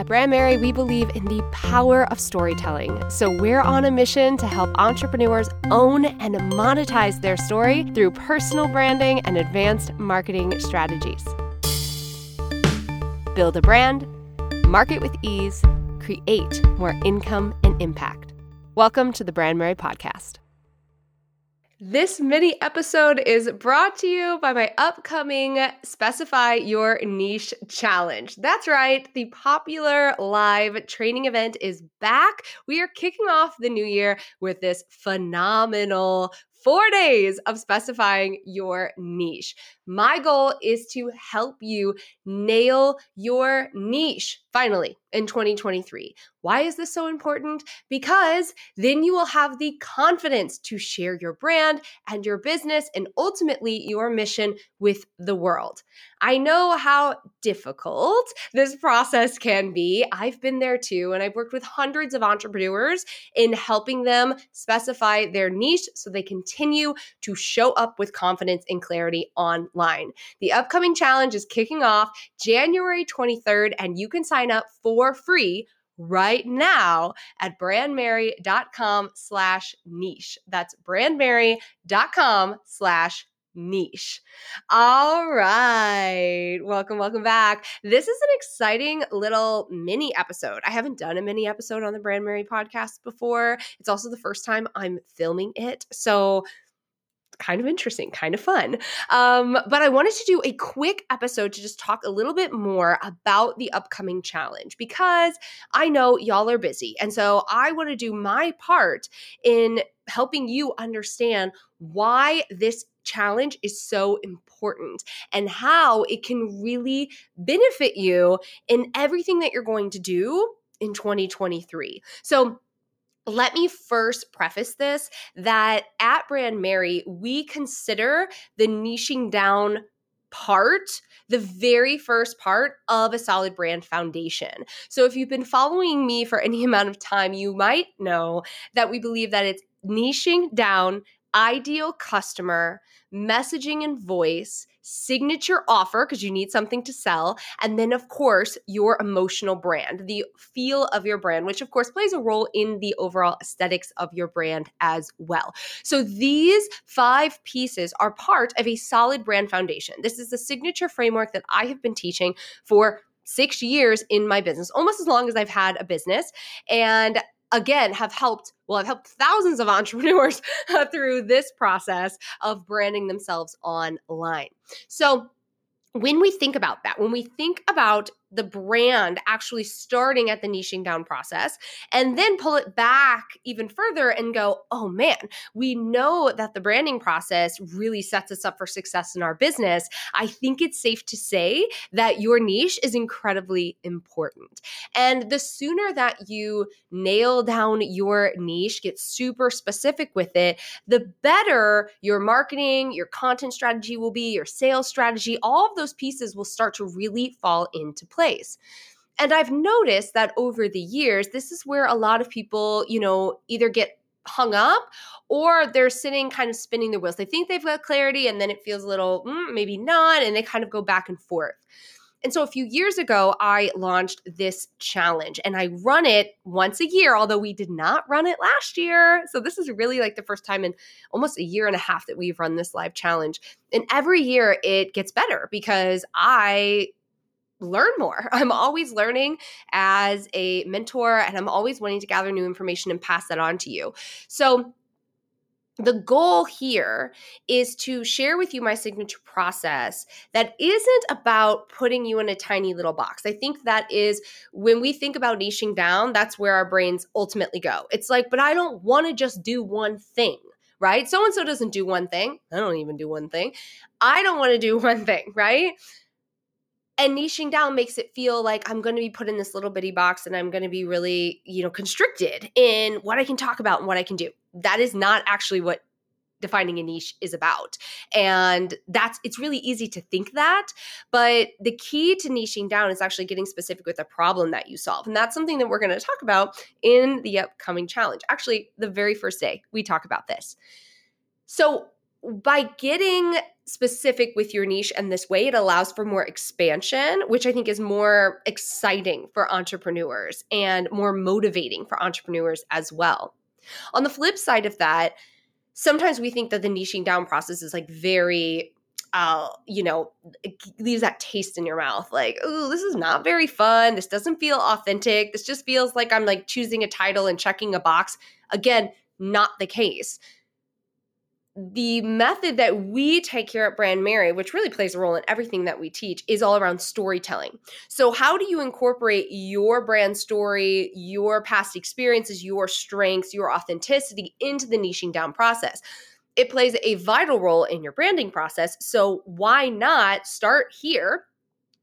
At Brand Merry, we believe in the power of storytelling. So we're on a mission to help entrepreneurs own and monetize their story through personal branding and advanced marketing strategies. Build a brand, market with ease, create more income and impact. Welcome to the Brand Merry Podcast. This mini episode is brought to you by my upcoming Specify Your Niche Challenge. That's right, the popular live training event is back. We are kicking off the new year with this phenomenal four days of specifying your niche. My goal is to help you nail your niche finally in 2023. Why is this so important? Because then you will have the confidence to share your brand and your business and ultimately your mission with the world. I know how difficult this process can be. I've been there too, and I've worked with hundreds of entrepreneurs in helping them specify their niche so they continue to show up with confidence and clarity online. The upcoming challenge is kicking off January 23rd, and you can sign up for free right now at brandmerry.com slash niche. That's brandmerry.com slash niche. All right. Welcome, welcome back. This is an exciting little mini episode. I haven't done a mini episode on the Brand Merry podcast before. It's also the first time I'm filming it. So kind of interesting, kind of fun. Um, but I wanted to do a quick episode to just talk a little bit more about the upcoming challenge because I know y'all are busy. And so I want to do my part in helping you understand why this challenge is so important and how it can really benefit you in everything that you're going to do in 2023. So, let me first preface this that at Brand Merry, we consider the niching down part the very first part of a solid brand foundation. So if you've been following me for any amount of time, you might know that we believe that it's niching down ideal customer, messaging and voice, signature offer, because you need something to sell, and then, of course, your emotional brand, the feel of your brand, which, of course, plays a role in the overall aesthetics of your brand as well. So, these five pieces are part of a solid brand foundation. This is the signature framework that I have been teaching for six years in my business, almost as long as I've had a business. And again have helped well i've helped thousands of entrepreneurs through this process of branding themselves online. So when we think about that when we think about the brand actually starting at the niching down process and then pull it back even further and go, oh man, we know that the branding process really sets us up for success in our business. I think it's safe to say that your niche is incredibly important. And the sooner that you nail down your niche, get super specific with it, the better your marketing, your content strategy will be, your sales strategy, all of those pieces will start to really fall into place place. And I've noticed that over the years, this is where a lot of people, you know, either get hung up or they're sitting kind of spinning their wheels. They think they've got clarity and then it feels a little, mm, maybe not, and they kind of go back and forth. And so a few years ago, I launched this challenge and I run it once a year, although we did not run it last year. So this is really like the first time in almost a year and a half that we've run this live challenge. And every year it gets better because I learn more. I'm always learning as a mentor and I'm always wanting to gather new information and pass that on to you. So, the goal here is to share with you my signature process that isn't about putting you in a tiny little box. I think that is when we think about niching down, that's where our brains ultimately go. It's like, but I don't want to just do one thing right? So and so doesn't do one thing. I don't even do one thing. I don't want to do one thing, right? And niching down makes it feel like I'm going to be put in this little bitty box and I'm going to be really, you know, constricted in what I can talk about and what I can do. That is not actually what defining a niche is about. And that's it's really easy to think that, but the key to niching down is actually getting specific with the problem that you solve. And that's something that we're going to talk about in the upcoming challenge. Actually, the very first day we talk about this. So, by getting specific with your niche and this way it allows for more expansion which i think is more exciting for entrepreneurs and more motivating for entrepreneurs as well on the flip side of that sometimes we think that the niching down process is like very uh, you know, leaves that taste in your mouth. Like, oh, this is not very fun. This doesn't feel authentic. This just feels like I'm like choosing a title and checking a box. Again, not the case the method that we take here at Brand Merry, which really plays a role in everything that we teach, is all around storytelling. So, how do you incorporate your brand story, your past experiences, your strengths, your authenticity into the niching down process? It plays a vital role in your branding process. So, why not start here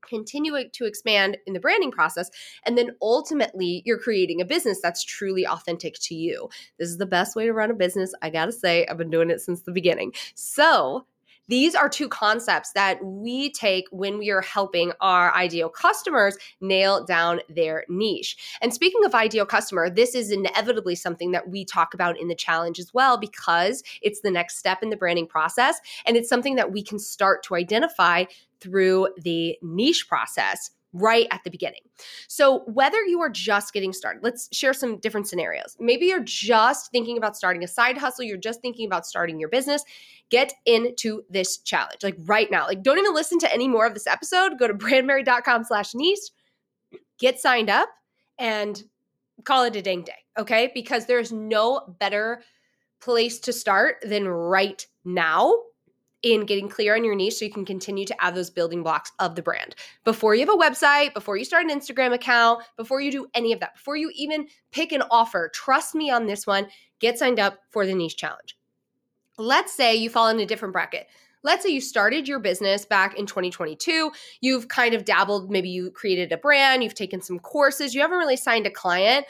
continue to expand in the branding process. And then ultimately, you're creating a business that's truly authentic to you. This is the best way to run a business. I gotta say, I've been doing it since the beginning. So, these are two concepts that we take when we are helping our ideal customers nail down their niche. And speaking of ideal customer, this is inevitably something that we talk about in the challenge as well because it's the next step in the branding process. And it's something that we can start to identify through the niche process right at the beginning. So, whether you are just getting started, let's share some different scenarios. Maybe you're just thinking about starting a side hustle, you're just thinking about starting your business. Get into this challenge like right now. Like, don't even listen to any more of this episode. Go to brandmerry.com slash niche, get signed up, and call it a dang day. Okay. Because there's no better place to start than right now in getting clear on your niche so you can continue to add those building blocks of the brand. Before you have a website, before you start an Instagram account, before you do any of that, before you even pick an offer, trust me on this one, get signed up for the niche challenge. Let's say you fall in a different bracket. Let's say you started your business back in 2022. You've kind of dabbled, maybe you created a brand, you've taken some courses, you haven't really signed a client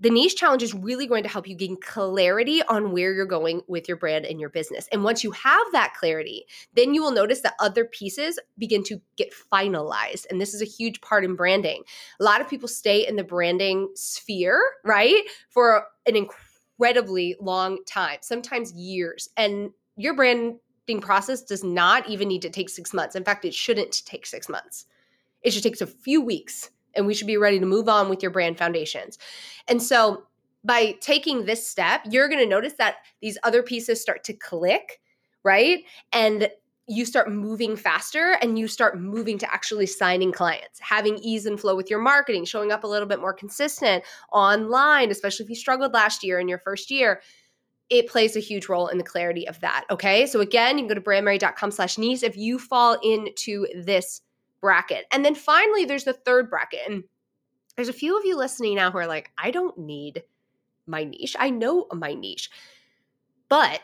the niche challenge is really going to help you gain clarity on where you're going with your brand and your business. And once you have that clarity, then you will notice that other pieces begin to get finalized. And this is a huge part in branding. A lot of people stay in the branding sphere, right, for an incredibly long time, sometimes years. And your branding process does not even need to take six months. In fact, it shouldn't take six months, it should take a few weeks and we should be ready to move on with your brand foundations. And so by taking this step, you're going to notice that these other pieces start to click, right? And you start moving faster and you start moving to actually signing clients, having ease and flow with your marketing, showing up a little bit more consistent online, especially if you struggled last year in your first year. It plays a huge role in the clarity of that. Okay. So again, you can go to brandmerry.com slash niche if you fall into this bracket. And then finally, there's the third bracket. And there's a few of you listening now who are like, I don't need my niche. I know my niche. But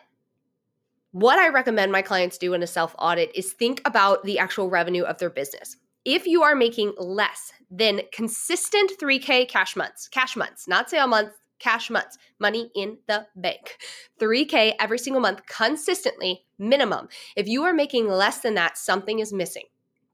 what I recommend my clients do in a self audit is think about the actual revenue of their business. If you are making less than consistent 3K cash months, cash months, not sale months, cash months, money in the bank, 3K every single month consistently, minimum. If you are making less than that, something is missing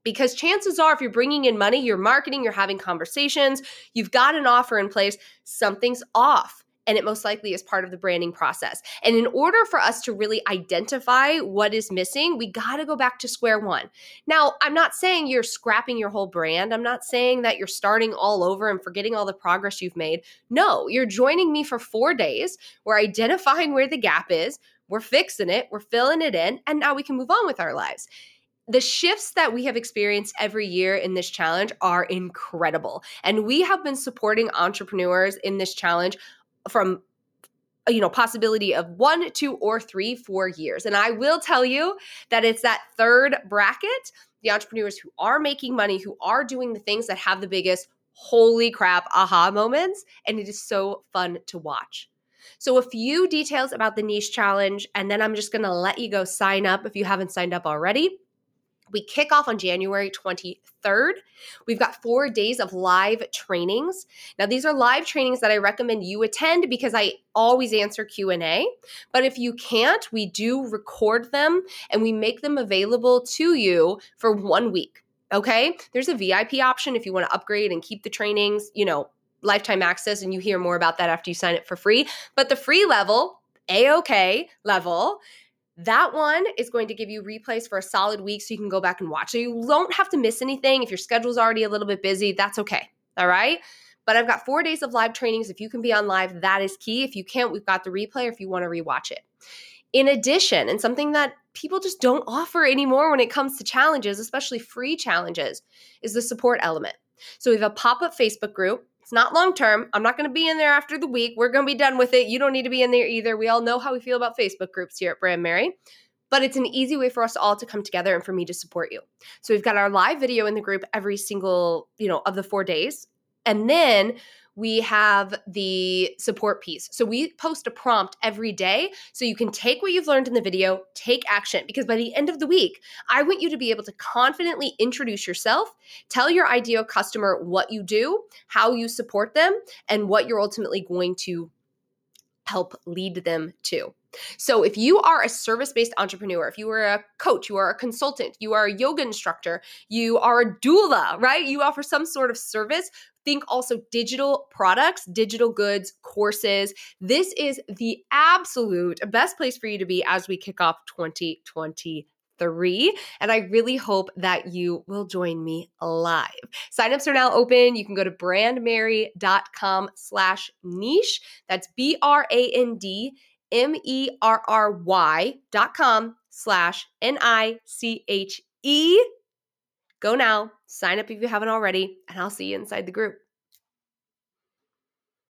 because chances are if you're bringing in money you're marketing you're having conversations you've got an offer in place something's off and it most likely is part of the branding process. And in order for us to really identify what is missing, we got to go back to square one. Now, I'm not saying you're scrapping your whole brand. I'm not saying that you're starting all over and forgetting all the progress you've made. No, you're joining me for four days. We're identifying where the gap is, we're fixing it, we're filling it in, and now we can move on with our lives the shifts that we have experienced every year in this challenge are incredible. And we have been supporting entrepreneurs in this challenge from you know possibility of one two or three four years. And i will tell you that it's that third bracket the entrepreneurs who are making money who are doing the things that have the biggest holy crap aha moments. And it is so fun to watch. So a few details about the niche challenge and then i'm just going to let you go sign up if you haven't signed up already we kick off on January 23rd. We've got four days of live trainings. Now, these are live trainings that I recommend you attend because I always answer Q&A. But if you can't, we do record them and we make them available to you for one week. Okay? There's a VIP option if you want to upgrade and keep the trainings, you know, lifetime access, and you hear more about that after you sign up for free. But the free level, A OK level, That one is going to give you replays for a solid week so you can go back and watch. So you don't have to miss anything. If your schedule's already a little bit busy, that's okay. All right. But I've got four days of live trainings. If you can be on live, that is key. If you can't, we've got the replay or if you want to rewatch it. In addition, and something that people just don't offer anymore when it comes to challenges, especially free challenges, is the support element. So we have a pop up Facebook group. It's not long term. I'm not going to be in there after the week. We're going to be done with it. You don't need to be in there either. We all know how we feel about Facebook groups here at Brand Merry but it's an easy way for us all to come together and for me to support you. So we've got our live video in the group every single, you know, of the 4 days. And then we have the support piece. So we post a prompt every day so you can take what you've learned in the video, take action because by the end of the week, I want you to be able to confidently introduce yourself, tell your ideal customer what you do, how you support them, and what you're ultimately going to help lead them to. So, if you are a service based entrepreneur, if you are a coach, you are a consultant, you are a yoga instructor, you are a doula, right? You offer some sort of service. Think also digital products, digital goods, courses. This is the absolute best place for you to be as we kick off 2020 three. And I really hope that you will join me live. Signups are now open. You can go to brandmerry.com slash niche. That's B-R-A-N-D M-E-R-R-Y dot com slash N-I-C-H-E. Go now, sign up if you haven't already, and I'll see you inside the group.